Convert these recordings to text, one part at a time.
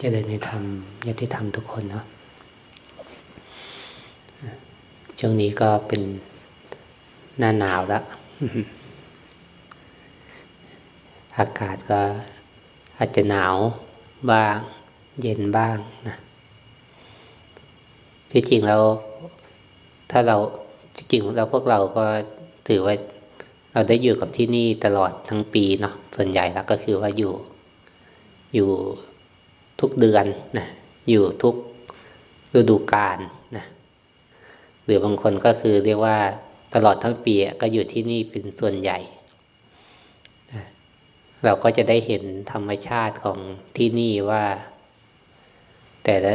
จะเดินในธรรมยติธรรมทุกคนเนาะช่วงนี้ก็เป็นหน้าหนาวแล้ว อากาศก็อาจจะหนาวบ้าง เย็นบ้างนะที่จริงแล้ว ถ้าเราจริงเราพวกเราก็ถือว่าเราได้อยู่กับที่นี่ตลอดทั้งปีเนาะส่วนใหญ่แล้วก็คือว่าอยู่ อยู่ทุกเดือนนะอยู่ทุกฤดูกาลนะหรือบางคนก็คือเรียกว่าตลอดทั้งปีก็อยู่ที่นี่เป็นส่วนใหญ่นะเราก็จะได้เห็นธรรมชาติของที่นี่ว่า แต่ละ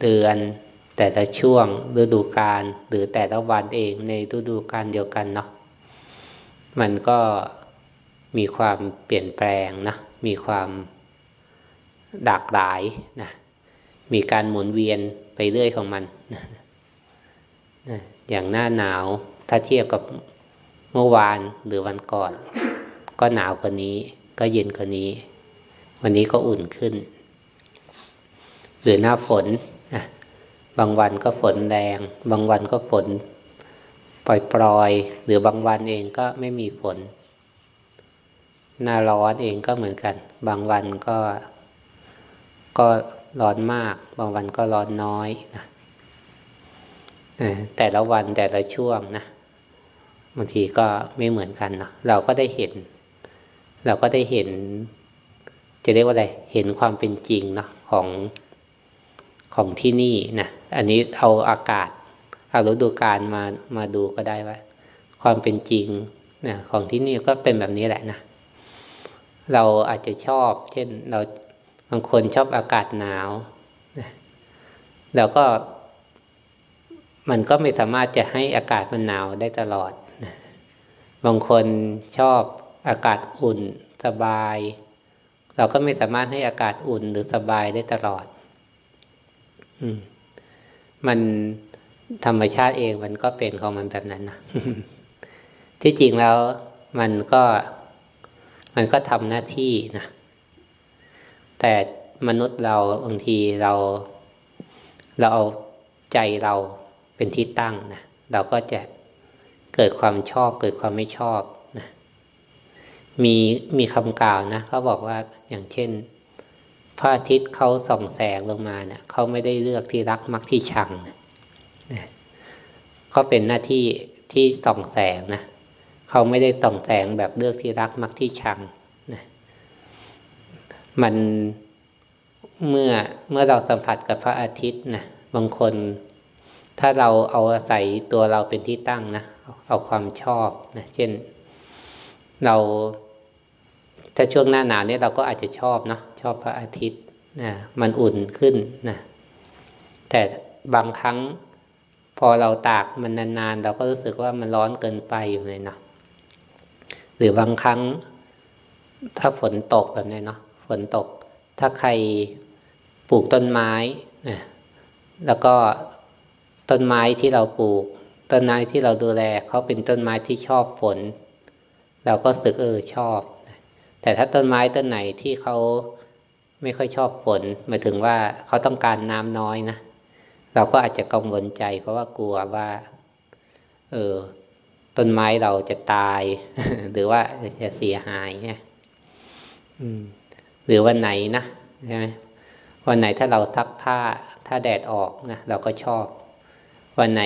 เดือนแต่ละช่วงฤดูกาลหรือแต่ละวันเองในฤดูกาลเดียวกันเนาะมันก็มีความเปลี่ยนแปลงนะมีความ หลากหลายนะมีการหมุนเวียนไปเรื่อยของมันนะอย่างหน้าหนาวถ้าเทียบกับเมื่อวานหรือวันก่อน ก็หนาวกว่านี้ก็เย็นกว่านี้ วันนี้ก็อุ่นขึ้น หรือหน้าฝนนะบางวันก็ฝนแรง บางวันก็ฝนปล่อยๆหรือบางวันเองก็ไม่มีฝน หน้าร้อนเองก็เหมือนกัน บางวันก็ ก็ร้อนมาก บางวันก็ร้อนน้อยนะแต่ละวันแต่ละช่วงนะบางทีก็ไม่เหมือนกันเนาะเราก็ได้เห็น เราก็ได้เห็น จะเรียกว่าอะไร เห็นความเป็นจริงเนาะของของที่นี่นะอันนี้เอาอากาศเอาฤดูกาลมามาดูก็ได้ว่า ความเป็นจริงนะของที่นี่ก็เป็นแบบนี้แหละนะเราอาจจะชอบ เช่นเราางคนชอบอากาศหนาวแล้วก็มันก็ไม่สามารถจะให้อากาศมันหนาวได้ตลอด บางคนชอบอากาศอุ่นสบาย เราก็ไม่สามารถให้อากาศอุ่นหรือสบายได้ตลอด อืม มันธรรมชาติเองมันก็เป็นของมันแบบนั้นนะ ที่จริงแล้วมันก็มันก็ทำหน้าที่นะ แต่มนุษย์เราบางทีเรา เราเอาใจเราเป็นที่ตั้งนะเราก็จะเกิดความชอบ เกิดความไม่ชอบนะมีมีคำกล่าวนะเขาบอกว่าอย่างเช่นพระอาทิตย์เขาส่องแสงลงมาเนะี่ยเขาไม่ได้เลือกที่รักมักที่ชังนะเขาเป็นหน้าที่ที่ส่องแสงนะเขาไม่ได้ส่องแสงแบบเลือกที่รักมักที่ชัง มันเมื่อเมื่อเราสัมผัสกับพระอาทิตย์นะบางคน ถ้าเราเอาอาศัยตัวเราเป็นที่ตั้งนะเอาความชอบนะเช่น เราถ้าช่วงหน้าหนาวเนี่ยเราก็อาจจะชอบเนาะชอบพระอาทิตย์นะมันอุ่นขึ้นนะแต่บางครั้งพอเราตากมันนานๆ เราก็รู้สึกว่ามันร้อนเกินไปอยู่เลยเนาะหรือบางครั้งถ้าฝนตกแบบนี้เนาะ ฝนตก ถ้าใครปลูกต้นไม้นะแล้วก็ต้นไม้ที่เราปลูก ต้นไม้ที่เราดูแลเขาเป็นต้นไม้ที่ชอบฝน เราก็สึกเออชอบ แต่ถ้าต้นไม้ต้นไหนที่เขาไม่ค่อยชอบฝนหมายถึงว่าเขาต้องการน้ำน้อยนะเราก็อาจจะกังวลใจ เพราะว่ากลัวว่า เออต้นไม้เราจะตาย หรือว่าจะเสียหายเนี่ย หรือวันไหนนะใช่ไหมวันไหนถ้าเราซักผ้าถ้าแดดออกนะเราก็ชอบ วันไหน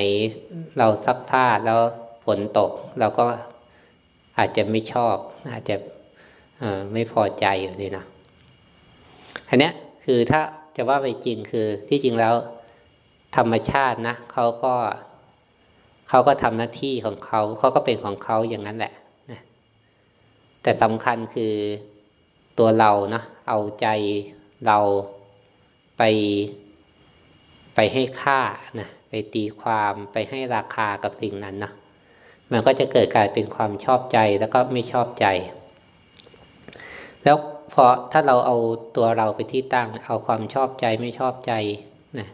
เราซักผ้าแล้วฝนตก เราก็อาจจะไม่ชอบ อาจจะไม่พอใจอยู่ดีนะอันนี้คือถ้าจะว่าไปจริงคือที่จริงแล้ว ธรรมชาตินะเขาก็เขาก็ทำหน้าที่ของเขาเขาก็เป็นของเขาอย่างนั้นแหละนะแต่สำคัญคือ ตัวเรานะเอาใจเราไปไปให้ค่านะไปตีความไปให้ราคากับสิ่งนั้นนะมันก็จะเกิดกลายเป็นความชอบใจแล้วก็ไม่ชอบใจ แล้วพอถ้าเราเอาตัวเราไปที่ตั้ง เอาความชอบใจไม่ชอบใจนะ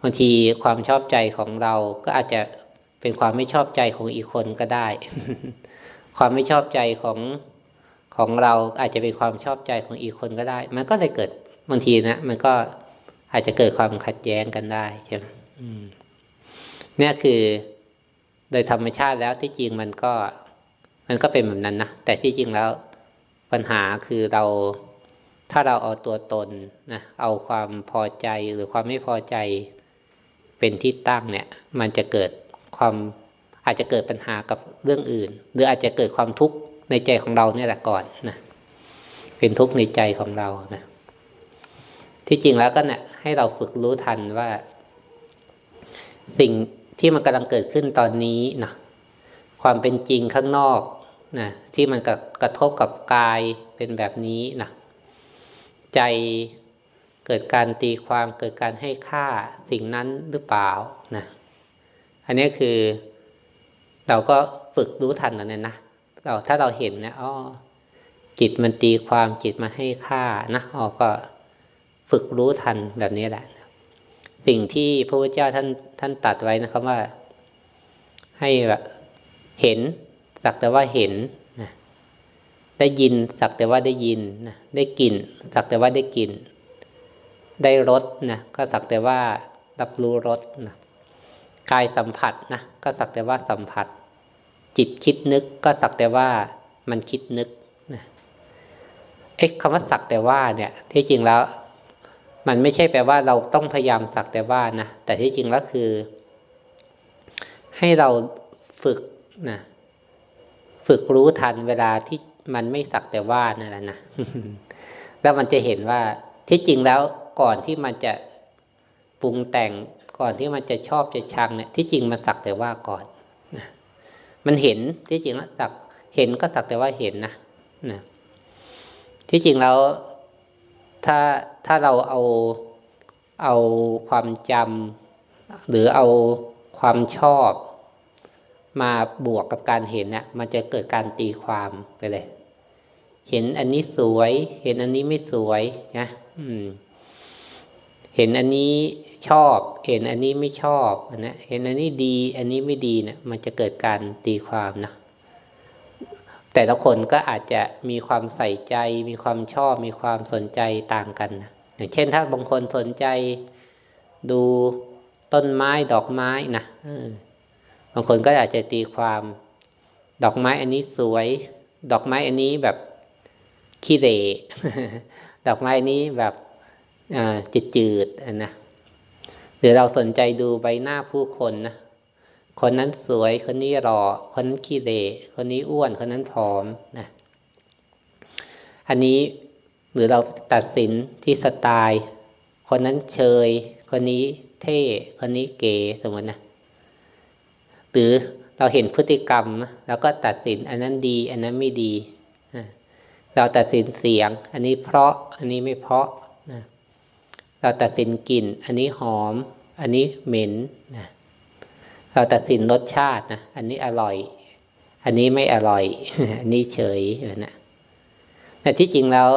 บางทีความชอบใจของเราก็อาจจะเป็นความไม่ชอบใจของอีกคนก็ได้ ความไม่ชอบใจของ ของเราอาจจะเป็นความชอบใจของอีกคนก็ได้ มันก็เลยเกิดบางทีนะมันก็อาจจะเกิดความขัดแย้งกันได้ใช่ไหมนี่คือ โดยธรรมชาติแล้วที่จริงมันก็ มันก็เป็นแบบนั้นนะแต่ที่จริงแล้วปัญหาคือเราถ้าเราเอาตัวตนนะเอาความพอใจหรือความไม่พอใจเป็นที่ตั้งเนี่ย มันจะเกิดความอาจจะเกิดปัญหากับเรื่องอื่น หรืออาจจะเกิดความทุกข์ ในใจของเราเนี่ยแหละก่อนนะเป็นทุกข์ในใจของเรานะที่จริงแล้วก็เนะี่ยให้เราฝึกรู้ทันว่า สิ่งที่มันกำลังเกิดขึ้นตอนนี้นะความเป็นจริงข้างนอกนะที่มันกระกระทบกับกายเป็นแบบนี้นะใจเกิดการตีความเกิดการให้ค่าสิ่งนั้นหรือเปล่านะอันนี้คือ เราก็ฝึกรู้ทันนั่นนะ เราถ้าเราเห็นนะอ๋อจิตมันตีความจิตมาให้ค่านะอ๋อก็ฝึกรู้ทันแบบนี้แหละ สิ่งที่พระพุทธเจ้าท่านท่านตัดไว้นะครับว่า ให้แบบเห็นสักแต่ว่าเห็นนะได้ยินสักแต่ว่าได้ยินนะได้กลิ่นสักแต่ว่าได้กลิ่น ได้รสนะก็สักแต่ว่ารับรู้รสนะกายสัมผัสนะก็สักแต่ว่าสัมผัส จิตคิดนึกก็สักแต่ว่ามันคิดนึกนะเอ๊ะคำว่าสักแต่ว่าเนี่ยที่จริงแล้ว มันไม่ใช่แปลว่าเราต้องพยายามสักแต่ว่านะแต่ที่จริงแล้วคือ ให้เราฝึกนะฝึกรู้ทันเวลาที่มันไม่สักแต่ว่านั่นแหละนะแล้วมันจะเห็นว่าที่จริงแล้วก่อนที่มันจะปรุงแต่งก่อนที่มันจะชอบจะชังเนี่ยที่จริงมันสักแต่ว่าก่อน มันเห็นที่จริงแล้วสักเห็นก็สักแต่ว่าเห็นนะนะที่จริงแล้วถ้าถ้าเราเอาเอาความจำหรือเอาความชอบ มาบวกกับการเห็นเนี่ยมันจะเกิดการตีความไปเลย เห็นอันนี้สวย เห็นอันนี้ไม่สวยนะอืม เห็นอันนี้ชอบ เห็นอันนี้ไม่ชอบนะเห็นอันนี้ดี อันนี้ไม่ดีเนะี่ยมันจะเกิดการตีความนะแต่ละคนก็อาจจะมีความใส่ใจ มีความชอบ มีความสนใจต่างกันนะอย่างเช่นถ้าบางคนสนใจดูต้นไม้ดอกไม้นะบางคนก็อาจจะตีความ ดอกไม้อันนี้สวย ดอกไม้อันนี้แบบขี้เดดอกไม้นี้แบบ จืดจืดนะหรือเราสนใจดูใบหน้าผู้คนนะคนนั้นสวยคนนี้หล่อคนนั้นขี้เลคนนี้อ้วนคนนั้นผอมนะอันนี้หรือเราตัดสินที่สไตล์ คนนั้นเชย คนนี้เท่ คนนี้เก๋สมมตินะหรือเราเห็นพฤติกรรมแล้วก็ตัดสินอันนั้นดี อันนั้นไม่ดี เราตัดสินเสียง อันนี้เพราะ อันนี้ไม่เพราะ เราตัดสินกลิ่น อันนี้หอม อันนี้เหม็นนะเราตัดสินรสชาตินะ อันนี้อร่อย อันนี้ไม่อร่อย อันนี้เฉยนะแต่ที่จริงแล้ว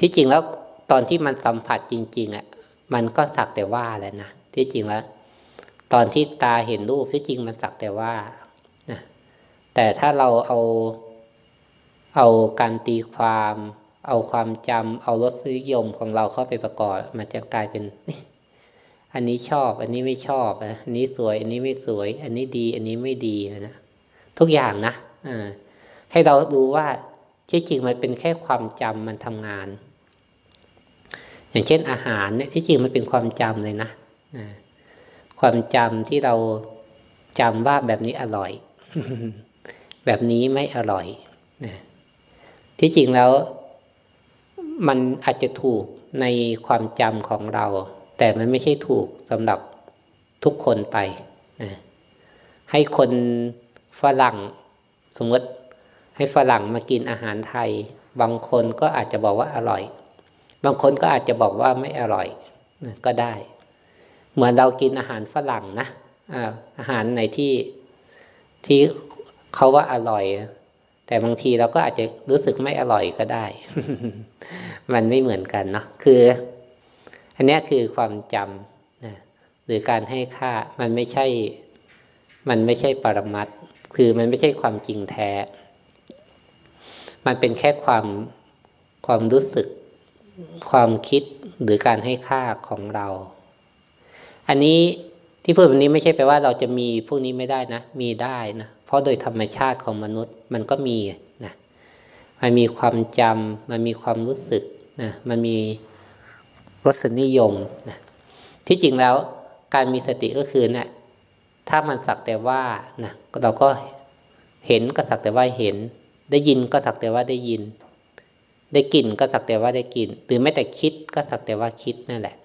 ที่จริงแล้วตอนที่มันสัมผัสจริง ๆอะ่ะ มันก็สักแต่ว่าแหละนะ ที่จริงแล้ว ตอนที่ตาเห็นรูปที่จริงมันสักแต่ว่านะแต่ถ้าเราเอา เอาการตีความ เอาความจำเอารสนิยมของเราเข้าไปประกอบ มันจะกลายเป็น อันนี้ชอบ อันนี้ไม่ชอบอันนี้สวย อันนี้ไม่สวย อันนี้ดี อันนี้ไม่ดีนะทุกอย่างนะอให้เราดูว่าที่จริงมันเป็นแค่ความจำมันทำงาน อย่างเช่นอาหารเนี่ยที่จริงมันเป็นความจำเลยนะความจำที่เราจำว่าแบบนี้อร่อย แบบนี้ไม่อร่อยที่จริงแล้ว มันอาจจะถูกในความจำของเรา แต่มันไม่ใช่ถูกสำหรับทุกคนไปนะให้คนฝรั่งสมมติให้ฝรั่งมากินอาหารไทย บางคนก็อาจจะบอกว่าอร่อย บางคนก็อาจจะบอกว่าไม่อร่อยนะก็ได้ เหมือนเรากินอาหารฝรั่งนะอาหารในที่ที่เขาว่าอร่อย แต่บางทีเราก็อาจจะรู้สึกไม่อร่อยก็ได้ มันไม่เหมือนกันเนาะคือ อันนี้คือความจำนะหรือการให้ค่ามันไม่ใช่ มันไม่ใช่ปรมัตคือมันไม่ใช่ความจริงแท้ มันเป็นแค่ความความรู้สึก ความคิดหรือการให้ค่าของเรา อันนี้ที่พูดแบบนี้ไม่ใช่แปลว่าเราจะมีพวกนี้ไม่ได้นะ มีได้นะ เพราะโดยธรรมชาติของมนุษย์มันก็มี มันมีความจำมันมีความรู้สึกนะมันมีรสนิยมนะที่จริงแล้วการมีสติก็คือเนะี่ยถ้ามันสักแต่ว่านะเราก็เห็นก็สักแต่ว่าเห็น ได้ยินก็สักแต่ว่าได้ยิน ได้กลิ่นก็สักแต่ว่าได้กลิ่น หรือไม่แต่คิดก็สักแต่ว่าคิดนั่นแหละ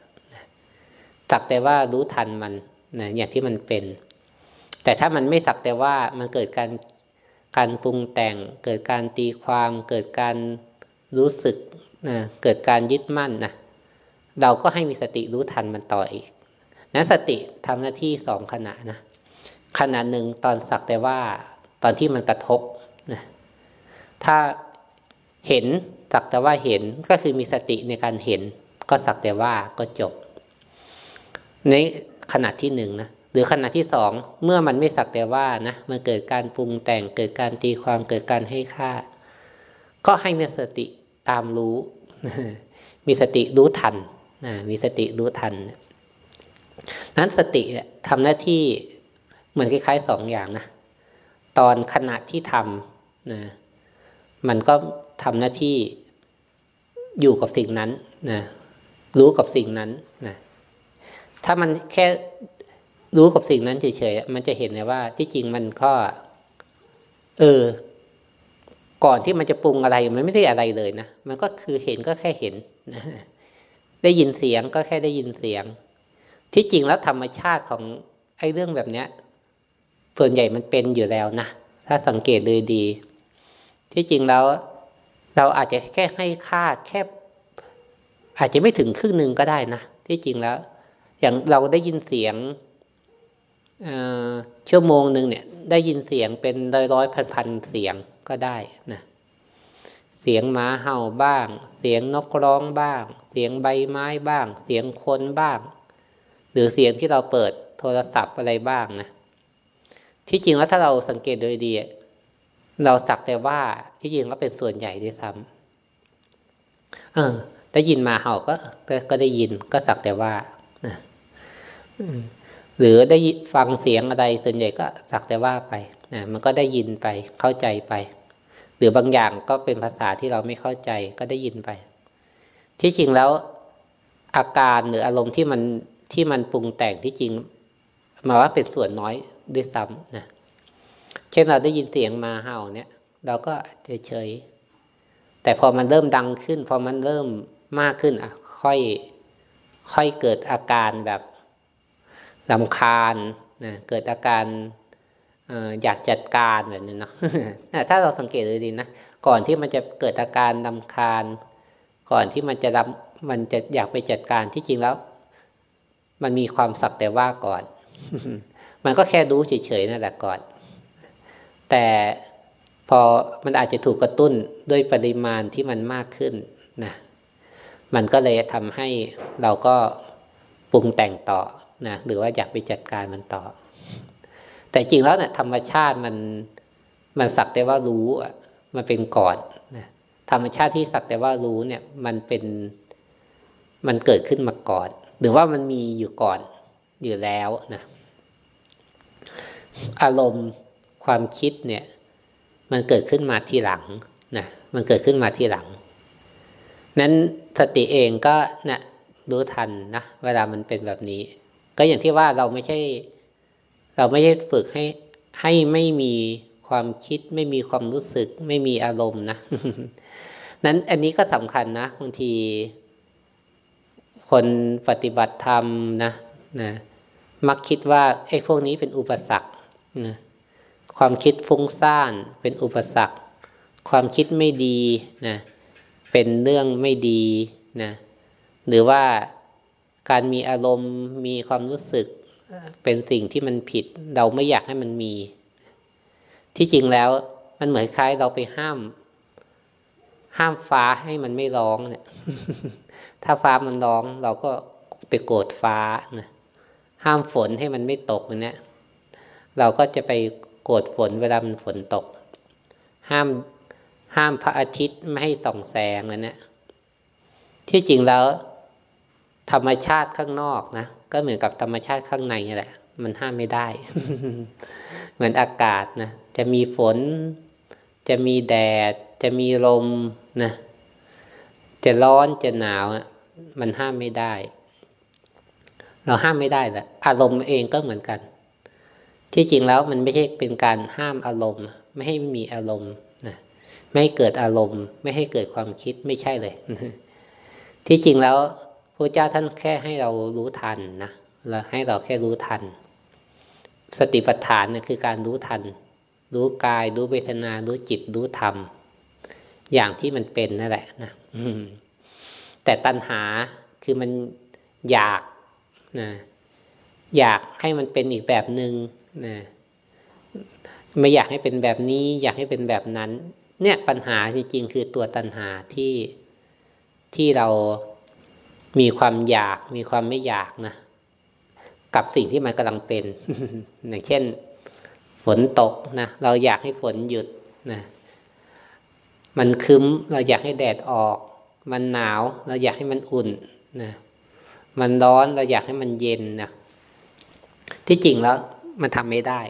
สักแต่ว่ารู้ทันมันนะอย่างที่มันเป็น แต่ถ้ามันไม่สักแต่ว่ามันเกิดการ การปรุงแต่ง เกิดการตีความ เกิดการรู้สึกนะเกิดการยึดมั่นนะเราก็ให้มีสติรู้ทันมันต่ออีกนั้นสติทำหน้าที่สองขณะนะขณะหนึ่งตอนสักแต่ว่าตอนที่มันกระทบนะถ้าเห็นสักแต่ว่าเห็นก็คือมีสติในการเห็น ก็สักแต่ว่าก็จบ ในขณะที่หนึ่งนะ หรือขณะที่สองเมื่อมันไม่สักแต่ว่านะมันเกิดการปรุงแต่งเกิดการตีความเกิดการให้ค่า ก็ให้มีสติตามรู้ มีสติรู้ทันนะมีสติรู้ทัน นั้นสติทำหน้าที่เหมือนคล้ายๆสองอย่างนะตอนขณะที่ทำนะมันก็ทำหน้าที่อยู่กับสิ่งนั้นนะรู้กับสิ่งนั้นนะถ้ามันแค่ รู้กับสิ่งนั้นเฉยๆมันจะเห็นเลยว่าที่จริงมันก็ เออ ก่อนที่มันจะปรุงอะไรมันไม่ได้อะไรเลยนะมันก็คือเห็นก็แค่เห็นได้ยินเสียงก็แค่ได้ยินเสียง ที่จริงแล้วธรรมชาติของไอ้เรื่องแบบเนี้ย ส่วนใหญ่มันเป็นอยู่แล้วนะถ้าสังเกตดูดี ที่จริงแล้ว เราอาจจะแค่ให้ค่าแค่ อาจจะไม่ถึงครึ่งหนึ่งก็ได้นะที่จริงแล้ว อย่างเราได้ยินเสียง ชั่วโมงหนึ่งเนี่ย ได้ยินเสียงเป็นร้อยร้อยพันพันเสียงก็ได้นะเสียงหมาเห่าบ้าง เสียงนกร้องบ้าง เสียงใบไม้บ้าง เสียงคนบ้าง หรือเสียงที่เราเปิดโทรศัพท์อะไรบ้างนะที่จริงแล้วถ้าเราสังเกตโดยดี เราสักแต่ว่าที่จริงก็เป็นส่วนใหญ่ด้วยซ้ำเออได้ยินมาเห่าก็ก็ได้ยินก็สักแต่ว่านะ หรือได้ฟังเสียงอะไรส่วนใหญ่ก็สักแต่ว่าไปนะมันก็ได้ยินไปเข้าใจไป หรือบางอย่างก็เป็นภาษาที่เราไม่เข้าใจก็ได้ยินไป ที่จริงแล้วอาการหรืออารมณ์ที่มันที่มันปรุงแต่งที่จริงมาว่าเป็นส่วนน้อยด้วยซ้ำนะเช่นเราได้ยินเสียงมาเห่าเนี่ย เราก็เฉยๆแต่พอมันเริ่มดังขึ้น พอมันเริ่มมากขึ้นอะ ค่อยค่อยเกิดอาการแบบ ลำคาญนะเกิดอาการอยากจัดการแบบนี้เนาะถ้าเราสังเกตดูดีนะก่อนที่มันจะเกิดอาการลำคาญ ก่อนที่มันจะรับมันจะอยากไปจัดการที่จริงแล้ว มันมีความสักแต่ว่าก่อน มันก็แค่รู้เฉยๆนั่นแหละก่อน แต่พอมันอาจจะถูกกระตุ้นด้วยปริมาณที่มันมากขึ้นนะมันก็เลยทำให้เราก็ปรุงแต่งต่อ นะหรือว่าอยากไปจัดการมันต่อ แต่จริงแล้วเนะี่ยธรรมชาติมันมันสักแต่ว่ารู้อะมันเป็นก่อนนะธรรมชาติที่สักแต่ว่ารู้เนี่ยมันเป็นมันเกิดขึ้นมาก่อน หรือว่ามันมีอยู่ก่อนอยู่แล้วนะอารมณ์ความคิดเนี่ย มันเกิดขึ้นมาทีหลังนะมันเกิดขึ้นมาทีหลัง นั้นสติเองก็นะรู้ทันนะเวลามันเป็นแบบนี้ ก็อย่างที่ว่าเราไม่ใช่ เราไม่ใช่ฝึกให้ให้ไม่มีความคิด ไม่มีความรู้สึก ไม่มีอารมณ์นะนั้นอันนี้ก็สำคัญนะบางที คนปฏิบัติธรรมนะนะมักคิดว่าไอ้พวกนี้เป็นอุปสรรคนะความคิดฟุ้งซ่านเป็นอุปสรรค ความคิดไม่ดีนะเป็นเรื่องไม่ดีนะหรือว่า การมีอารมณ์มีความรู้สึกเป็นสิ่งที่มันผิด เราไม่อยากให้มันมี ที่จริงแล้วมันเหมือนคล้ายเราไปห้าม ห้ามฟ้าให้มันไม่ร้องเนี่ยถ้าฟ้ามันร้อง เราก็ไปโกรธฟ้านะห้ามฝนให้มันไม่ตกเนี่ยเราก็จะไปโกรธฝนเวลามันฝนตก ห้ามห้ามพระอาทิตย์ไม่ให้ส่องแสงนะเนี่ยที่จริงแล้ว ธรรมชาติข้างนอกนะก็เหมือนกับธรรมชาติข้างในนี่แหละ มันห้ามไม่ได้ เหมือนอากาศนะจะมีฝน จะมีแดด จะมีลมนะจะร้อนจะหนาวมันห้ามไม่ได้ เราห้ามไม่ได้แหละอารมณ์เองก็เหมือนกัน ที่จริงแล้วมันไม่ใช่เป็นการห้ามอารมณ์ ไม่ให้มีอารมณ์นะไม่ให้เกิดอารมณ์ ไม่ให้เกิดความคิดไม่ใช่เลย ที่จริงแล้ว พระเจ้าท่านแค่ให้เรารู้ทันนะแล้วให้เราแค่รู้ทัน สติปัฏฐานเนี่ยคือการรู้ทัน รู้กาย รู้เวทนา รู้จิต รู้ธรรม อย่างที่มันเป็นนั่นแหละนะแต่ตัณหาคือมันอยากนะอยากให้มันเป็นอีกแบบหนึง่งนะไม่อยากให้เป็นแบบนี้ อยากให้เป็นแบบนั้น เนี่ยปัญหาจริงๆ คือตัวตัณหาที่ที่เรา มีความอยากมีความไม่อยากนะกับสิ่งที่มันกำลังเป็น อย่างเช่น ฝนตกนะเราอยากให้ฝนหยุดนะมันคึ้มเราอยากให้แดดออก มันหนาว เราอยากให้มันอุ่นนะมันร้อนเราอยากให้มันเย็นนะที่จริงแล้วมันทำไม่ได้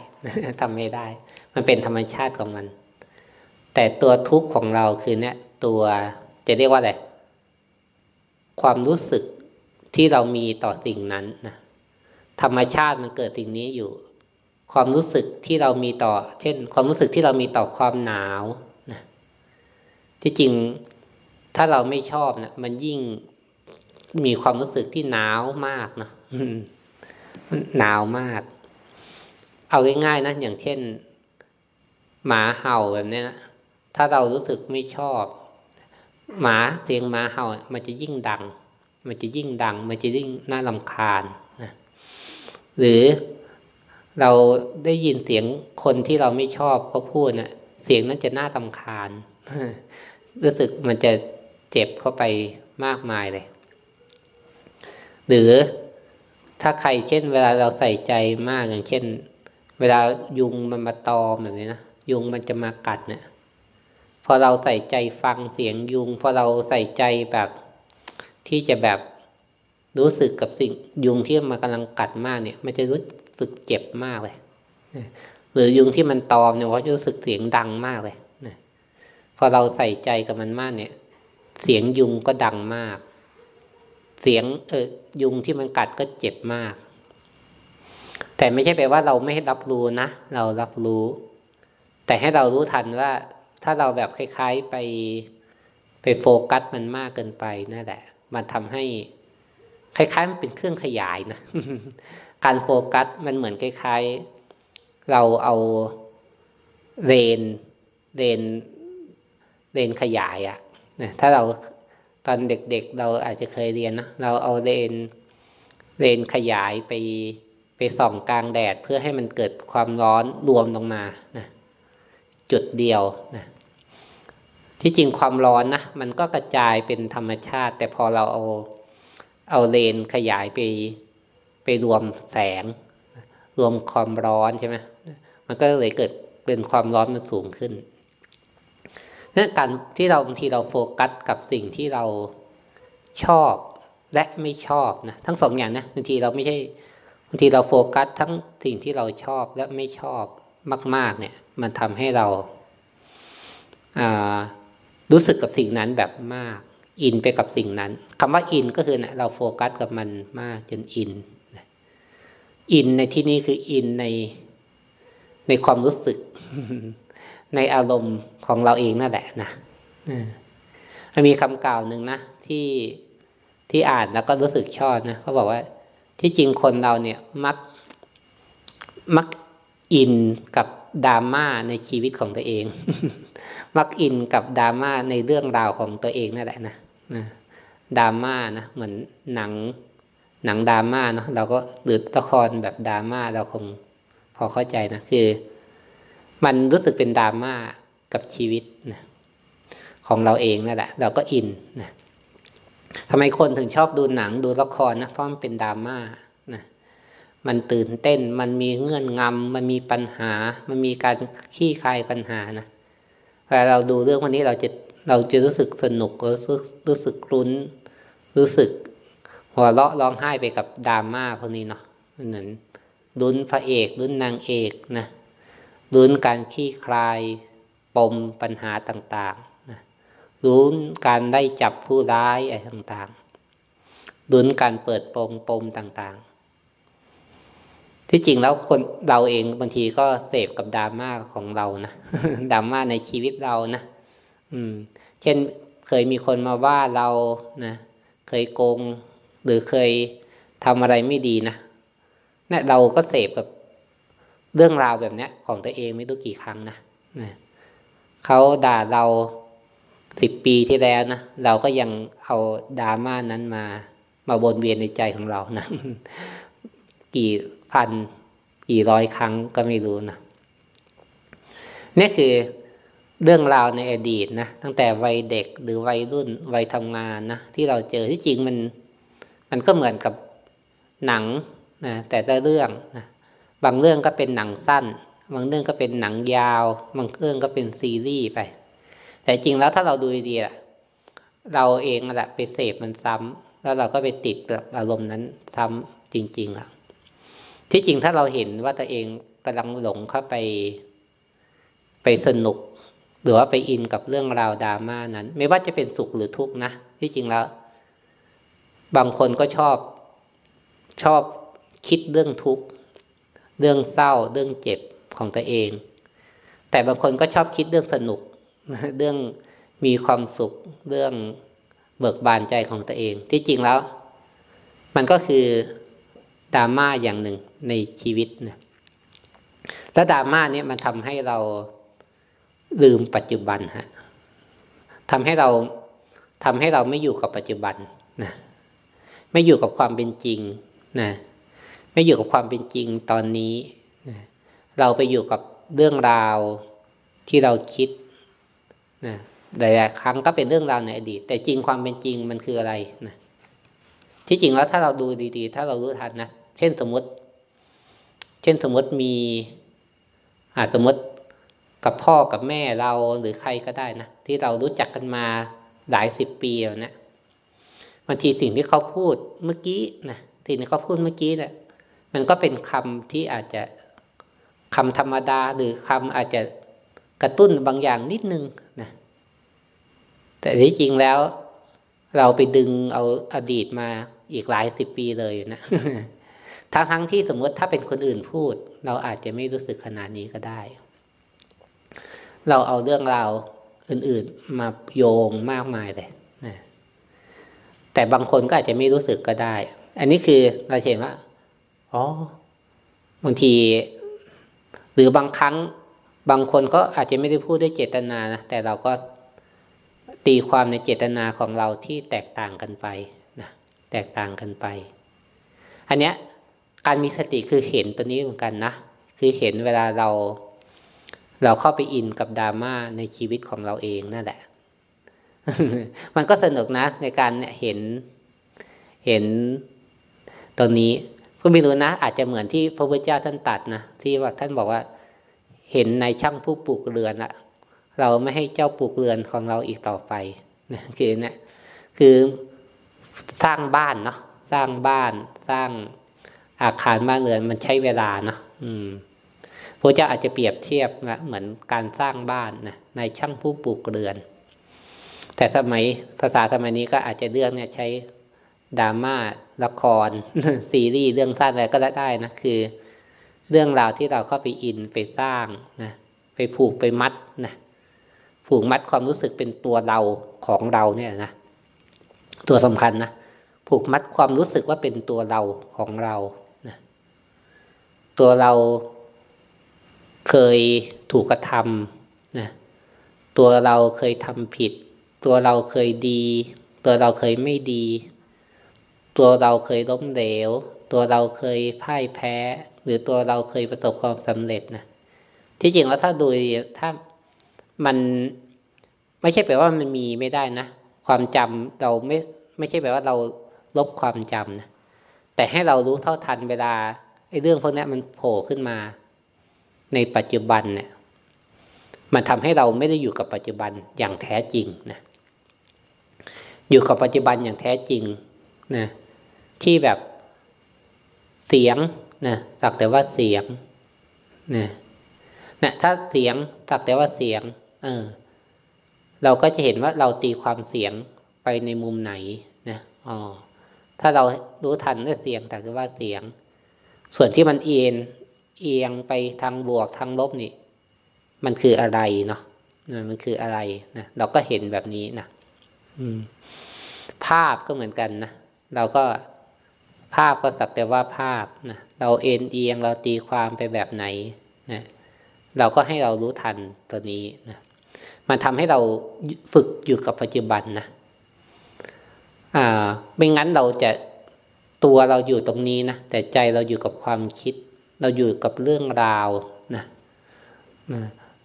ทำไม่ได้ มันเป็นธรรมชาติของมัน แต่ตัวทุกข์ของเราคือเนี่ย ตัวจะเรียกว่าอะไร ความรู้สึกที่เรามีต่อสิ่งนั้นนะธรรมชาติมันเกิดสิ่งนี้อยู่ ความรู้สึกที่เรามีต่อ เช่น ความรู้สึกที่เรามีต่อความหนาวนะที่จริงถ้าเราไม่ชอบนะมันยิ่งมีความรู้สึกที่หนาวมากนะหนาวมาก เอาง่ายๆนะอย่างเช่น หมาเห่าแบบนี้นะถ้าเรารู้สึกไม่ชอบ หมาเสียงหมาเห่ามันจะยิ่งดัง มันจะยิ่งดัง มันจะยิ่งน่าลำคาญนะหรือเราได้ยินเสียงคนที่เราไม่ชอบเขาพูดนะ่ะ เสียงนั้นจะน่าลำคาญรู้สึกมันจะเจ็บเข้าไปมากมายเลย หรือถ้าใครเช่น เวลาเราใส่ใจมากอย่างเช่น เวลายุงมันมาตอมแบบนี้นะยุงมันจะมากัดเนะี่ย พอเราใส่ใจฟังเสียงยุง พอเราใส่ใจแบบที่จะแบบรู้สึกกับสิ่งยุงที่มันกำลังกัดมากเนี่ย มันจะรู้สึกเจ็บมากเลยหรือยุงที่มันตอมเนี่ยว่าจะรู้สึกเสียงดังมากเลยพอเราใส่ใจกับมันมากเนี่ย เสียงยุงก็ดังมาก เสียงเออยุงที่มันกัดก็เจ็บมาก แต่ไม่ใช่แปลว่าเราไม่รับรู้นะเรารับรู้ แต่ให้เรารู้ทันว่า ถ้าเราแบบคล้ายๆไปไปโฟกัสมันมากเกินไปนั่นแหละ มันทำให้คล้ายๆมันเป็นเครื่องขยายนะ การโฟกัสมันเหมือนคล้ายๆ เราเอาเรนเรนเรนขยายอะ่ะถ้าเราตอนเด็กๆเราอาจจะเคยเรียนนะเราเอาเรนเรนขยายไปไปส่องกลางแดดเพื่อให้มันเกิดความร้อนรวมลงมานะจุดเดียวนะ ที่จริงความร้อนนะมันก็กระจายเป็นธรรมชาติ แต่พอเราเอาเอาเลนขยายไปไปรวมแสง รวมความร้อนใช่ไหมมันก็เลยเกิดเป็นความร้อนมันสูงขึ้นนั่นการที่เราบางทีเราโฟกัสกับสิ่งที่เราชอบและไม่ชอบนะทั้งสองอย่างนะบางทีเราไม่ใช่บางทีเราโฟกัสทั้งสิ่งที่เราชอบและไม่ชอบมาก ๆ เนี่ย มันทำให้เราา รู้สึกกับสิ่งนั้นแบบมาก อินไปกับสิ่งนั้นคำว่าอินก็คือนะเราโฟกัสกับมันมากจนอินอินในที่นี้คืออินในในความรู้สึก ในอารมณ์ของเราเองนั่นแหละนะมันมีคำกล่าวหนึ่งนะที่ที่อ่านแล้วก็รู้สึกชอบนะเขาบอกว่า ที่จริงคนเราเนี่ยมักมักอินกับดราม่าในชีวิตของตัวเอง มักอินกับดราม่าในเรื่องราวของตัวเองนั่นแหละนะนะดราม่านะเหมือนหนังหนังดราม่าเนาะเราก็หรือละครแบบดราม่าเราคงพอเข้าใจนะคือ มันรู้สึกเป็นดราม่ากับชีวิตนะของเราเองนั่นแหละ เราก็อินนะทำไมคนถึงชอบดูหนังดูละครนะเพราะมันเป็นดราม่านะมันตื่นเต้นมันมีเงื่อนงำมันมีปัญหา มันมีการขี้คายปัญหานะ เวลาเราดูเรื่องวันนี้เราจะเราจะรู้สึกสนุกรู้สึกรู้สึกลุ้น รู้สึกหัวเราะร้องไห้ไปกับดราม่าพวกนี้เนาะเหมือนลุ้นพระเอกลุ้นนางเอกนะลุ้นการขี้คลายปมปัญหาต่างๆนะลุ้นการได้จับผู้ร้ายอะไรต่างๆลุ้นการเปิดปมปมต่างๆ ที่จริงแล้วคนเราเองบางทีก็เสพกับดราม่าของเรานะดราม่าในชีวิตเรานะอืม เช่นเคยมีคนมาว่าเรานะเคยโกง หรือเคยทำอะไรไม่ดีนะนี่ยเราก็เสพกับเรื่องราวแบบนี้ของตัวเองไม่รู้กี่ครั้งนะนะเขาด่าเราสิบปีที่แล้วนะเราก็ยังเอาดราม่านั้นมา มาวนเวียนในใจของเรานะกี่ พันกี่ร้อยครั้งก็ไม่รู้นะนี่คือเรื่องราวในอดีตนะตั้งแต่วัยเด็กหรือวัยรุ่นวัยทำงานนะที่เราเจอที่จริงมัน มันก็เหมือนกับหนังนะแต่ละเรื่องนะบางเรื่องก็เป็นหนังสั้น บางเรื่องก็เป็นหนังยาว บางเรื่องก็เป็นซีรีส์ไป แต่จริงแล้วถ้าเราดูดีๆเราเองแหละไปเสพมันซ้ำแล้วเราก็ไปติดกับอารมณ์นั้นซ้ำจริงๆอะ ที่จริงถ้าเราเห็นว่าตัวเองกำลังหลงเข้าไป ไปสนุก หรือว่าไปอินกับเรื่องราวดราม่านั้น ไม่ว่าจะเป็นสุขหรือทุกข์นะที่จริงแล้ว บางคนก็ชอบชอบคิดเรื่องทุกข์เรื่องเศร้าเรื่องเจ็บของตัวเอง แต่บางคนก็ชอบคิดเรื่องสนุกเรื่องมีความสุขเรื่องเบิกบานใจของตัวเอง ที่จริงแล้ว มันก็คือ ดราม่าอย่างหนึ่งในชีวิตนะแล้วดราม่าเนี่ยมันทำให้เราลืมปัจจุบันฮะทำให้เราทำให้เราไม่อยู่กับปัจจุบันนะไม่อยู่กับความเป็นจริงนะไม่อยู่กับความเป็นจริงตอนนี้เราไปอยู่กับเรื่องราวที่เราคิดนะหลายครั้งก็เป็นเรื่องราวในอดีต แต่จริงความเป็นจริงมันคืออะไรนะที่จริงแล้วถ้าเราดูดี ๆ ถ้าเรารู้ทันนะ ช่นสมมติ เช่นสมมติมีอาจสมมติกับพ่อกับแม่เราหรือใครก็ได้นะที่เรารู้จักกันมาหลายสิบปีแล้วนะบางทีสิ่งที่เขาพูดเมื่อกี้นะสิ่งที่เขาพูดเมื่อกี้เนะี่ยมันก็เป็นคำที่อาจจะคำธรรมดาหรือคำอาจจะกระตุ้นบางอย่างนิดนึงนะแต่ที่จริงแล้ว เราไปดึงเอาอดีตมาอีกหลายสิบปีเลยนะ ทั้งทั้งที่สมมติถ้าเป็นคนอื่นพูด เราอาจจะไม่รู้สึกขนาดนี้ก็ได้ เราเอาเรื่องราวอื่นๆมาโยงมากมายเลยนะแต่บางคนก็อาจจะไม่รู้สึกก็ได้ อันนี้คือเราเห็นว่าอ๋อบางที หรือบางครั้งบางคนก็อาจจะไม่ได้พูดด้วยเจตนานะแต่เราก็ตีความในเจตนาของเราที่แตกต่างกันไปนะแตกต่างกันไป อันเนี้ย การมีสติคือเห็นตัวนี้เหมือนกันนะ คือเห็นเวลาเรา เราเข้าไปอินกับดราม่าในชีวิตของเราเองนั่นแหละ มันก็สนุกนะ ในการเห็นเห็นตัวนี้ก็ไม่รู้นะ อาจจะเหมือนที่พระพุทธเจ้าท่านตัดนะที่ว่าท่านบอกว่า เห็นในช่างผู้ปลูกเรือนละเราไม่ให้เจ้าปลูกเรือนของเราอีกต่อไปนะคือเนะี่ยคือสร้างบ้านเนาะสร้างบ้านสร้าง อาคารบ้านเรือนมันใช้เวลาเนาะอืมพระเจ้าอาจจะเปรียบเทียบนะเหมือนการสร้างบ้านนะในช่างผู้ปลูกเรือน แต่สมัยภาษาสมัยนี้ก็อาจจะเลือกเนี่ยใช้ดราม่าละคร ซีรีส์เรื่องสั้นอะไรก็ได้นะคือ เรื่องราวที่เราเข้าไปอินไปสร้างนะไปผูกไปมัดนะผูกมัดความรู้สึกเป็นตัวเราของเราเนี่ยนะตัวสำคัญนะผูกมัดความรู้สึกว่าเป็นตัวเราของเรา ตัวเราเคยถูกกระทำนะตัวเราเคยทำผิด ตัวเราเคยดี ตัวเราเคยไม่ดี ตัวเราเคยล้มเหลว ตัวเราเคยพ่ายแพ้ หรือตัวเราเคยประสบความสำเร็จนะที่จริงแล้วถ้าดูถ้ามันไม่ใช่แปลว่ามันมีไม่ได้นะความจำเราไม่ไม่ใช่แปลว่าเราลบความจำนะแต่ให้เรารู้เท่าทันเวลา ไอ้เรื่องพวกนี้มันโผล่ขึ้นมา ในปัจจุบันเนี่ย มันทำให้เราไม่ได้อยู่กับปัจจุบันอย่างแท้จริงนะ อยู่กับปัจจุบันอย่างแท้จริงนะที่แบบเสียงนะสักแต่ว่าเสียงนะนะถ้าเสียงสักแต่ว่าเสียง เออ เราก็จะเห็นว่าเราตีความเสียงไปในมุมไหนนะอ๋อถ้าเรารู้ทันว่าเสียงแต่คือว่าเสียง ส่วนที่มันเอียงเอียงไปทางบวกทางลบนี่ มันคืออะไรเนาะมันคืออะไรนะเราก็เห็นแบบนี้นะอืมภาพก็เหมือนกันนะเราก็ภาพก็สักแต่ว่าภาพนะเราเอ็นเอียงเราตีความไปแบบไหนนะเราก็ให้เรารู้ทันตัวนี้นะมันทำให้เราฝึกอยู่กับปัจจุบันนะอ่าไม่งั้นเราจะ ตัวเราอยู่ตรงนี้นะแต่ใจเราอยู่กับความคิด เราอยู่กับเรื่องราวนะนะ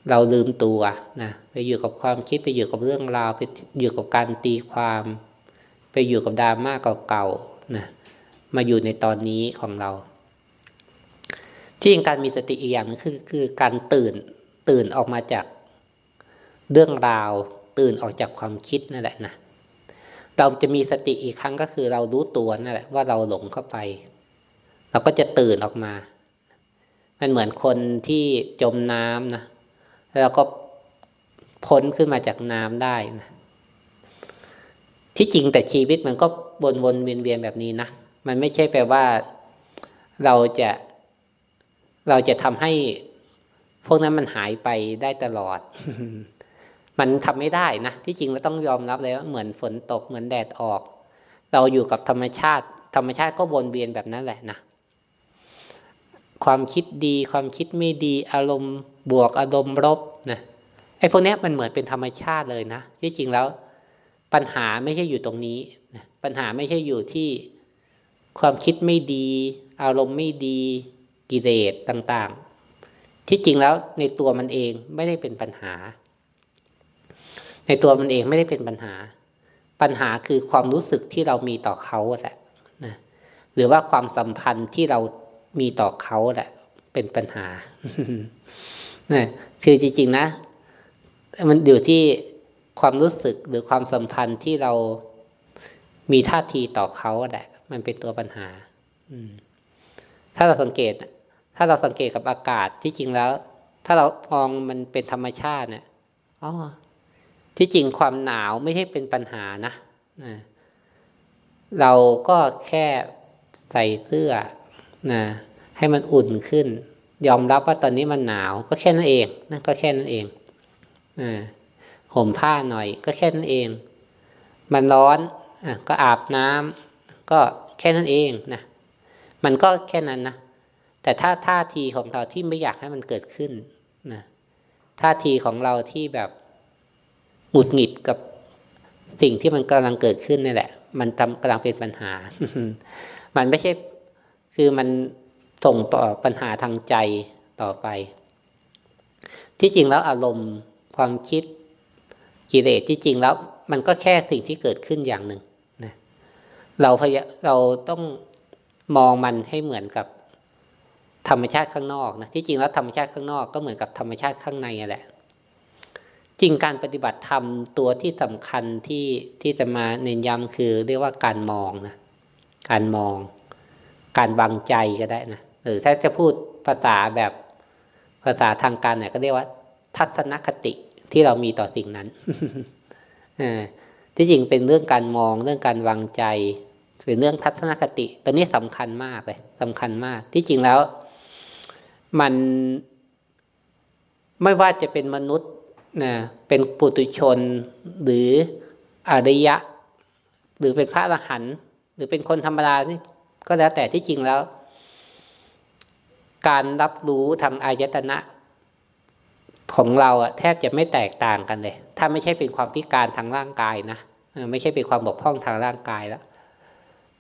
เราลืมตัวนะไปอยู่กับความคิดไปอยู่กับเรื่องราวไปอยู่กับการตีความ ไปอยู่กับดราม่าเก่าๆนะมาอยู่ในตอนนี้ของเรา ที่จริงการมีสติอีกอย่างนึงคือคือการตื่นตื่นออกมาจากเรื่องราว ตื่นออกจากความคิดนั่นแหละนะ เราจะมีสติอีกครั้งก็คือเรารู้ตัวนั่นแหละว่าเราหลงเข้าไป เราก็จะตื่นออกมา มันเหมือนคนที่จมน้ำนะแล้วก็พ้นขึ้นมาจากน้ำได้นะที่จริงแต่ชีวิตมันก็วนวนเวียนเวียนแบบนี้นะ มันไม่ใช่แปลว่าเราจะเราจะทำให้พวกนั้นมันหายไปได้ตลอด มันทำไม่ได้นะที่จริงเราต้องยอมรับเลยว่าเหมือนฝนตกเหมือนแดดออก เราอยู่กับธรรมชาติ ธรรมชาติก็วนเวียนแบบนั้นแหละนะความคิดดีความคิดไม่ดีอารมณ์บวกอารมณ์ลบนะไอ้พวกนี้มันเหมือนเป็นธรรมชาติเลยนะที่จริงแล้ว ปัญหาไม่ใช่อยู่ตรงนี้นะปัญหาไม่ใช่อยู่ที่ความคิดไม่ดี อารมณ์ไม่ดีกิเลสต่างๆ ที่จริงแล้วในตัวมันเองไม่ได้เป็นปัญหา ในตัวมันเองไม่ได้เป็นปัญหา ปัญหาคือความรู้สึกที่เรามีต่อเขาแหละนะหรือว่าความสัมพันธ์ที่เรามีต่อเขาแหละ เป็นปัญหานะคือจริงๆนะ มันอยู่ที่ความรู้สึกหรือความสัมพันธ์ที่เรามีท่าทีต่อเขาแหละ มันเป็นตัวปัญหาถ้าเราสังเกต ถ้าเราสังเกตกับอากาศที่จริงแล้ว ถ้าเรามองมันเป็นธรรมชาติเนี่ยอ๋อ ที่จริงความหนาวไม่ใช่เป็นปัญหานะ เราก็แค่ใส่เสื้อนะให้มันอุ่นขึ้น ยอมรับว่าตอนนี้มันหนาวก็แค่นั้นเองนั่นก็แค่นั้นเองอห่มผ้าหน่อยก็แค่นั้นเอง มันร้อนอก็อาบน้ำก็แค่นั้นเองนะมันก็แค่นั้นนะแต่ถ้าท่าทีของเราที่ไม่อยากให้มันเกิดขึ้นนะท่าทีของเราที่แบบ หงุดหงิดกับสิ่งที่มันกำลังเกิดขึ้นนี่แหละ มันทำกำลังเป็นปัญหา มันไม่ใช่คือมันส่งต่อปัญหาทางใจต่อไป ที่จริงแล้วอารมณ์ความคิดกิเลสที่จริงแล้ว มันก็แค่สิ่งที่เกิดขึ้นอย่างหนึ่งนะเราพยาเราต้องมองมันให้เหมือนกับธรรมชาติข้างนอกนะที่จริงแล้วธรรมชาติข้างนอกก็เหมือนกับธรรมชาติข้างในแหละ จริงการปฏิบัติธรรมตัวที่สำคัญที่ที่จะมาเน้นย้ำคือเรียกว่าการมองนะการมอง การวางใจก็ได้นะหรือถ้าจะพูดภาษาแบบภาษาทางการเนี่ยก็เรียกว่า ทัศนคติที่เรามีต่อสิ่งนั้นอที่จริงเป็นเรื่องการมองเรื่องการวางใจเป็นเรื่องทัศนคติ ตัวนี้สำคัญมากเลยสำคัญมาก ที่จริงแล้ว มันไม่ว่าจะเป็นมนุษย์ นะเป็นปุตุชนหรืออริยะ หรือเป็นพระอรหันต์หรือเป็นคนธรรมดานี่ก็แล้วแต่ที่จริงแล้ว การรับรู้ทางอายตนะของเราอะแทบจะไม่แตกต่างกันเลย ถ้าไม่ใช่เป็นความพิการทางร่างกายนะไม่ใช่เป็นความบกพร่องทางร่างกายแล้ว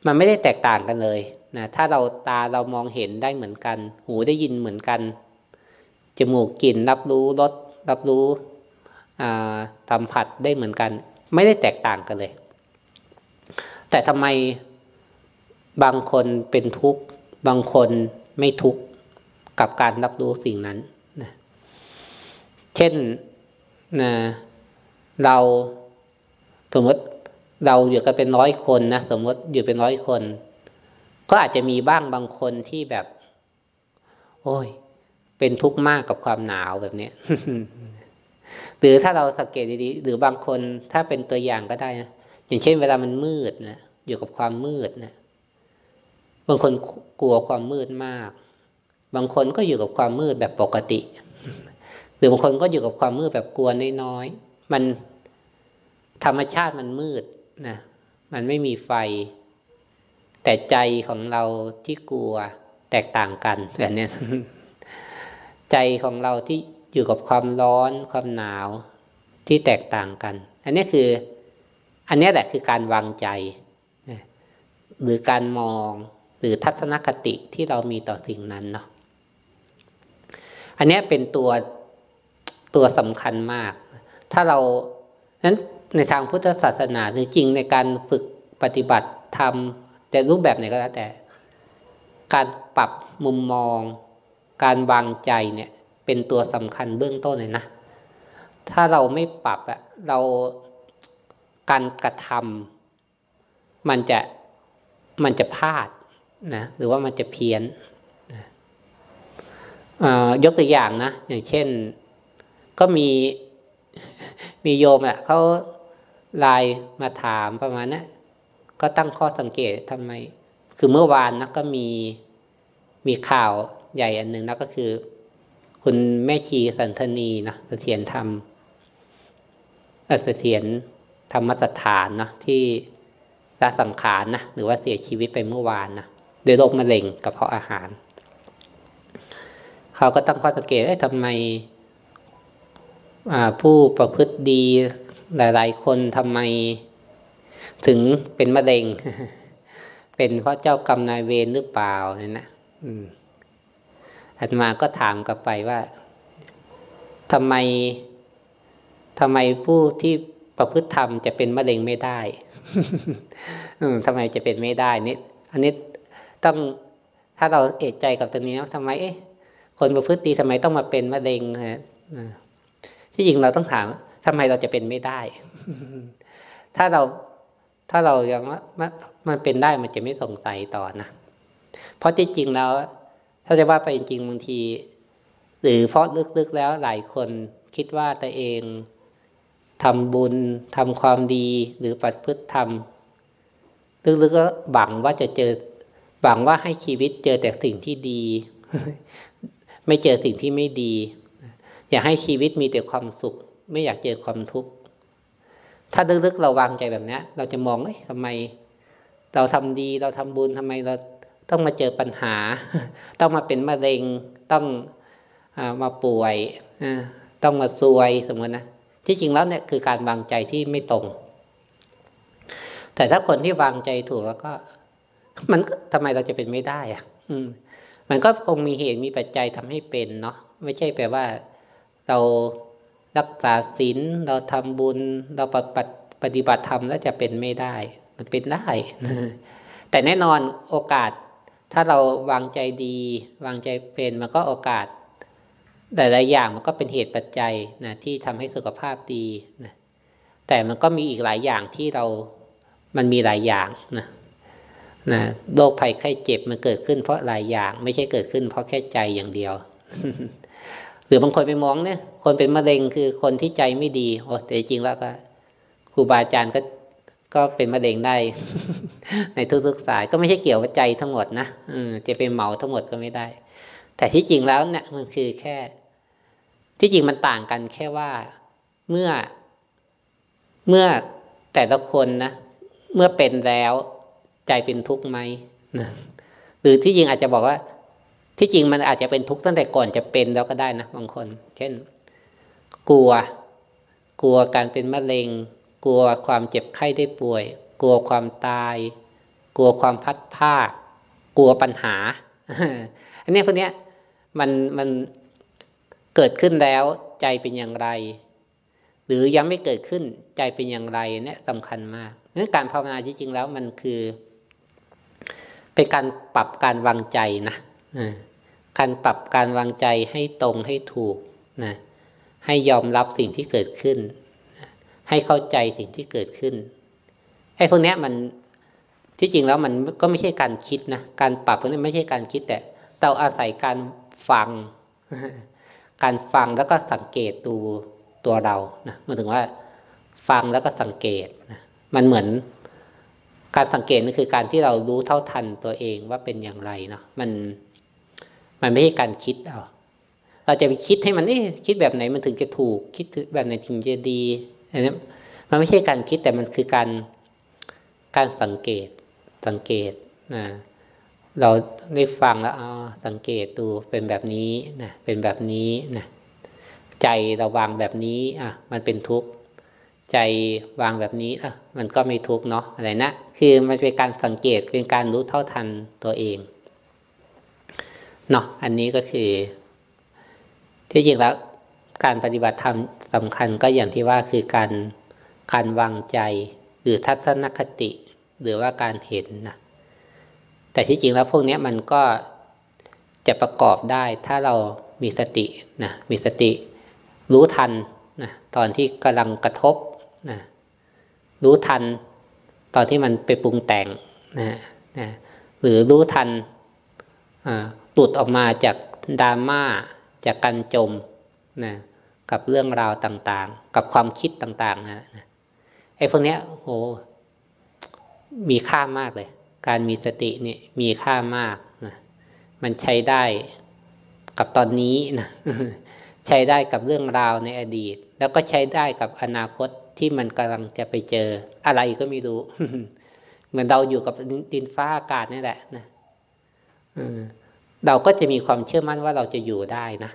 มันไม่ได้แตกต่างกันเลยนะถ้าเราตาเรามองเห็นได้เหมือนกัน หูได้ยินเหมือนกันจมูกกลิ่นรับรู้รสรับรู้ สัมผัสได้เหมือนกัน ไม่ได้แตกต่างกันเลย แต่ทำไมบางคนเป็นทุกข์ บางคนไม่ทุกข์กับการรับรู้สิ่งนั้นเช่นนะเราสมมติเราอยู่กันเป็นร้อยคนนะสมมติอยู่เป็นร้อยคน ก็อาจจะมีบ้างบางคนที่แบบ โอ้ย เป็นทุกข์มากกับความหนาวแบบนี้ หรือถ้าเราสังเกตดีๆหรือบางคนถ้าเป็นตัวอย่างก็ได้นะอย่างเช่น เวลามันมืดนะอยู่กับความมืดนะบางคนกลัวความมืดมาก บางคนก็อยู่กับความมืดแบบปกติ หรือบางคนก็อยู่กับความมืดแบบกลัวน้อยๆมันธรรมชาติมันมืดนะมันไม่มีไฟ แต่ใจของเราที่กลัวแตกต่างกันแบบนี้ใจของเราที่ อยู่กับความร้อนความหนาวที่แตกต่างกัน อันนี้คือ อันนี้แหละคือการวางใจ หรือการมองหรือทัศนคติที่เรามีต่อสิ่งนั้นเนาะ อันนี้เป็นตัวตัวสำคัญมาก ถ้าเรานั้นในทางพุทธศาสนาหรือจริงในการฝึกปฏิบัติทำแต่รูปแบบไหนก็แล้วแต่ การปรับมุมมอง การวางใจเนี่ย เป็นตัวสำคัญเบื้องต้นเลยนะ ถ้าเราไม่ปรับอะเราการกระทำมันจะมันจะพลาดนะหรือว่ามันจะเพี้ยนยกตัวอย่างนะ อย่างเช่น ก็มีมีโยมอะเขาไลน์มาถามประมาณนะั้นก็ตั้งข้อสังเกตทำไม คือเมื่อวานนะก็มีมีข่าวใหญ่อันหนึ่งนะก็คือ คุณแม่ชีสันทนีนะเสถียรธรรมเสถียรธรรมสถานนะที่ละสังขารนะหรือว่าเสียชีวิตไปเมื่อวานนะด้วยโรคมะเร็งกระเพาะอาหาร เขาก็ตั้งข้อสังเกตว่าทำไมผู้ประพฤติดีหลาย ๆ คนทำไมถึงเป็นมะเร็ง เป็นเพราะเจ้ากรรมนายเวรหรือเปล่าเนี่ยนะ อันมาก็ถามกลับไปว่าทำไมทำไมผู้ที่ประพฤติธรรมจะเป็นมะเร็งไม่ได้ทำไมจะเป็นไม่ได้นี่อันนี้ต้องถ้าเราเอะใจกับตรงนี้ว่าทำไมเอ๊ะคนประพฤติดีทำไมต้องมาเป็นมะเร็งฮะที่จริงเราต้องถามทำไมเราจะเป็นไม่ได้ ถ้าเราถ้าเรายังว่ามันเป็นได้มันจะไม่สงสัยต่อนะ เพราะที่จริงแล้ว ถ้าจะว่าไปจริงบางที หรือเพราะลึกๆแล้วหลายคนคิดว่าตัวเองทำบุญทำความดีหรือปฏิพฤติธรรมลึกๆก็หวังว่าจะเจอหวังว่าให้ชีวิตเจอแต่สิ่งที่ดี ไม่เจอสิ่งที่ไม่ดี อยากให้ชีวิตมีแต่ความสุข ไม่อยากเจอความทุกข์ถ้าลึกๆเราวางใจแบบนี้เราจะมองเอ้ยทำไม เราทำดีเราทำบุญทำไมเรา ต้องมาเจอปัญหา ต้องมาเป็นมะเร็ง ต้องอมาป่วย ต้องมาซวยสมมตินะ ที่จริงแล้วเนี่ยคือการวางใจที่ไม่ตรง แต่ถ้าคนที่วางใจถูกแล้วก็ มันทำไมเราจะเป็นไม่ได้อะอืม มันก็คงมีเหตุมีปัจจัยทำให้เป็นเนาะ ไม่ใช่แปลว่าเรารักษาศีลเราทำบุญ เราปฏิบัติธรรมแล้วจะเป็นไม่ได้ มันเป็นได้แต่แน่นอนโอกาส ถ้าเราวางใจดี วางใจเป็นมันก็โอกาสหลายๆอย่างมันก็เป็นเหตุปัจจัยนะที่ทำให้สุขภาพดีนะแต่มันก็มีอีกหลายอย่างที่เรา มันมีหลายอย่างนะนะโรคภัยไข้เจ็บมันเกิดขึ้นเพราะหลายอย่าง ไม่ใช่เกิดขึ้นเพราะแค่ใจอย่างเดียว หรือบางคนไปมองเนี่ย คนเป็นมะเร็งคือคนที่ใจไม่ดีโอ้แต่จริงแล้วก็ครูบาอาจารย์ก็ ก็เป็นมะเร็งได้ ในทุกๆสายก็ไม่ใช่เกี่ยวกับใจทั้งหมดนะอืจะเป็นเหมาทั้งหมดก็ไม่ได้ แต่ที่จริงแล้วเนี่ยมันคือแค่ ที่จริงมันต่างกันแค่ว่าเมื่อเมื่อแต่ละคนนะเมื่อเป็นแล้วใจเป็นทุกข์ไหมนะหรือที่จริงอาจจะบอกว่า ที่จริงมันอาจจะเป็นทุกข์ตั้งแต่ก่อนจะเป็นแล้วก็ได้นะบางคน เช่น กลัว กลัวการเป็นมะเร็ง ลัวความเจ็บไข้ได้ป่วย กลัวความตาย กลัวความพัดภาค กลัวปัญหา อันนี้พวกนี้มันมันเกิดขึ้นแล้วใจเป็นอย่างไร หรือยังไม่เกิดขึ้นใจเป็นอย่างไรเนี่ยสำคัญมากนั้นการภาวนาจริงๆแล้วมันคือ เป็นการปรับการวางใจนะการปรับการวางใจให้ตรงให้ถูกนะให้ยอมรับสิ่งที่เกิดขึ้น ให้เข้าใจสิ่งที่เกิดขึ้นไอ้พวกนี้มันที่จริงแล้วมันก็ไม่ใช่การคิดนะการปรับพวกนี้ไม่ใช่การคิดแต่เราอาศัยการฟัง การฟังแล้วก็สังเกตดูตัวเรานะหมายถึงว่าฟังแล้วก็สังเกตนะมันเหมือนการสังเกตนั่นคือการที่เรารู้เท่าทันตัวเองว่าเป็นอย่างไรเนาะมัน มันไม่ใช่การคิดเอาเราจะไปคิดให้มันเอ๊ะคิดแบบไหนมันถึงจะถูกคิดแบบไหนถึงจะดี อันนี้มันไม่ใช่การคิดแต่มันคือการการสังเกตสังเกตนะเราได้ฟังแล้วอ๋อสังเกตดูเป็นแบบนี้นะเป็นแบบนี้นะใจเราวางแบบนี้อะมันเป็นทุกข์ใจวางแบบนี้อะมันก็ไม่ทุกข์เนาะอะไรนะคือมันเป็นการสังเกตเป็นการรู้เท่าทันตัวเองเนาะอันนี้ก็คือที่จริงแล้ว การปฏิบัติธรรมสำคัญก็อย่างที่ว่าคือการการวางใจหรือทัศนคติ หรือว่าการเห็นนะแต่ที่จริงแล้วพวกนี้มันก็จะประกอบได้ถ้าเรามีสตินะมีสติรู้ทันนะตอนที่กำลังกระทบนะรู้ทันตอนที่มันไปปรุงแต่งนะนะหรือรู้ทันตุดออกมาจากดราม่าจากการจมนะ กับเรื่องราวต่างๆ กับความคิดต่างๆนะไอ้พวกนี้โหมีค่ามากเลย การมีสติเนี่ยมีค่ามากนะมันใช้ได้กับตอนนี้นะใช้ได้กับเรื่องราวในอดีต แล้วก็ใช้ได้กับอนาคตที่มันกำลังจะไปเจอ อะไรก็ไม่รู้ เหมือนเราอยู่กับดินฟ้าอากาศนี่แหละนะเราก็จะมีความเชื่อมั่นว่าเราจะอยู่ได้นะ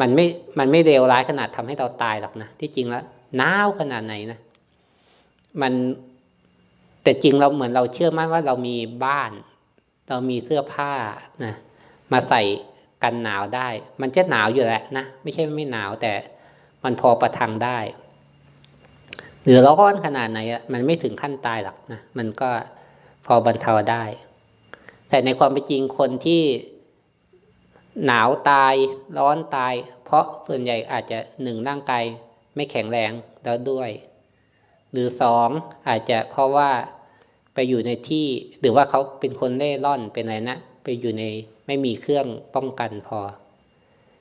มันไม่มันไม่เลวร้ายขนาดทำให้เราตายหรอกนะที่จริงแล้วหนาวขนาดไหนนะมันแต่จริงเราเหมือนเราเชื่อมั่นว่าเรามีบ้าน เรามีเสื้อผ้านะมาใส่กันหนาวได้ มันจะหนาวอยู่แหละนะไม่ใช่ไม่หนาวแต่มันพอประทังได้หรือร้อนขนาดไหนอะมันไม่ถึงขั้นตายหรอกนะมันก็พอบรรเทาได้ แต่ในความเป็นจริงคนที่ หนาวตายร้อนตาย เพราะส่วนใหญ่อาจจะหนึ่งร่างกายไม่แข็งแรงแล้วด้วย หรือสองอาจจะเพราะว่าไปอยู่ในที่หรือว่าเขาเป็นคนเล่ร่อนเป็นอะไรนะไปอยู่ในไม่มีเครื่องป้องกันพอ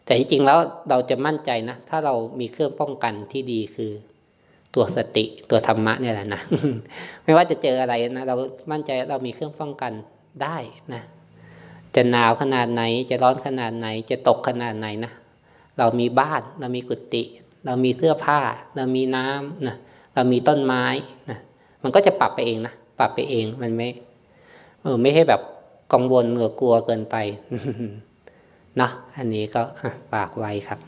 แต่จริงๆแล้วเราจะมั่นใจนะถ้าเรามีเครื่องป้องกันที่ดีคือ ตัวสติตัวธรรมะเนี่ยแหละนะไม่ว่าจะเจออะไรนะเรามั่นใจเรามีเครื่องป้องกันได้นะ จะหนาวขนาดไหน จะร้อนขนาดไหน จะตกขนาดไหนนะเรามีบ้านเรามีกุฏิเรามีเสื้อผ้า เรามีน้ำนะเรามีต้นไม้นะมันก็จะปรับไปเองนะปรับไปเองมันไม่เออไม่ให้แบบกังวลหรือกลัวเกินไปเนาะอันนี้ก็ฝากไว้ครับ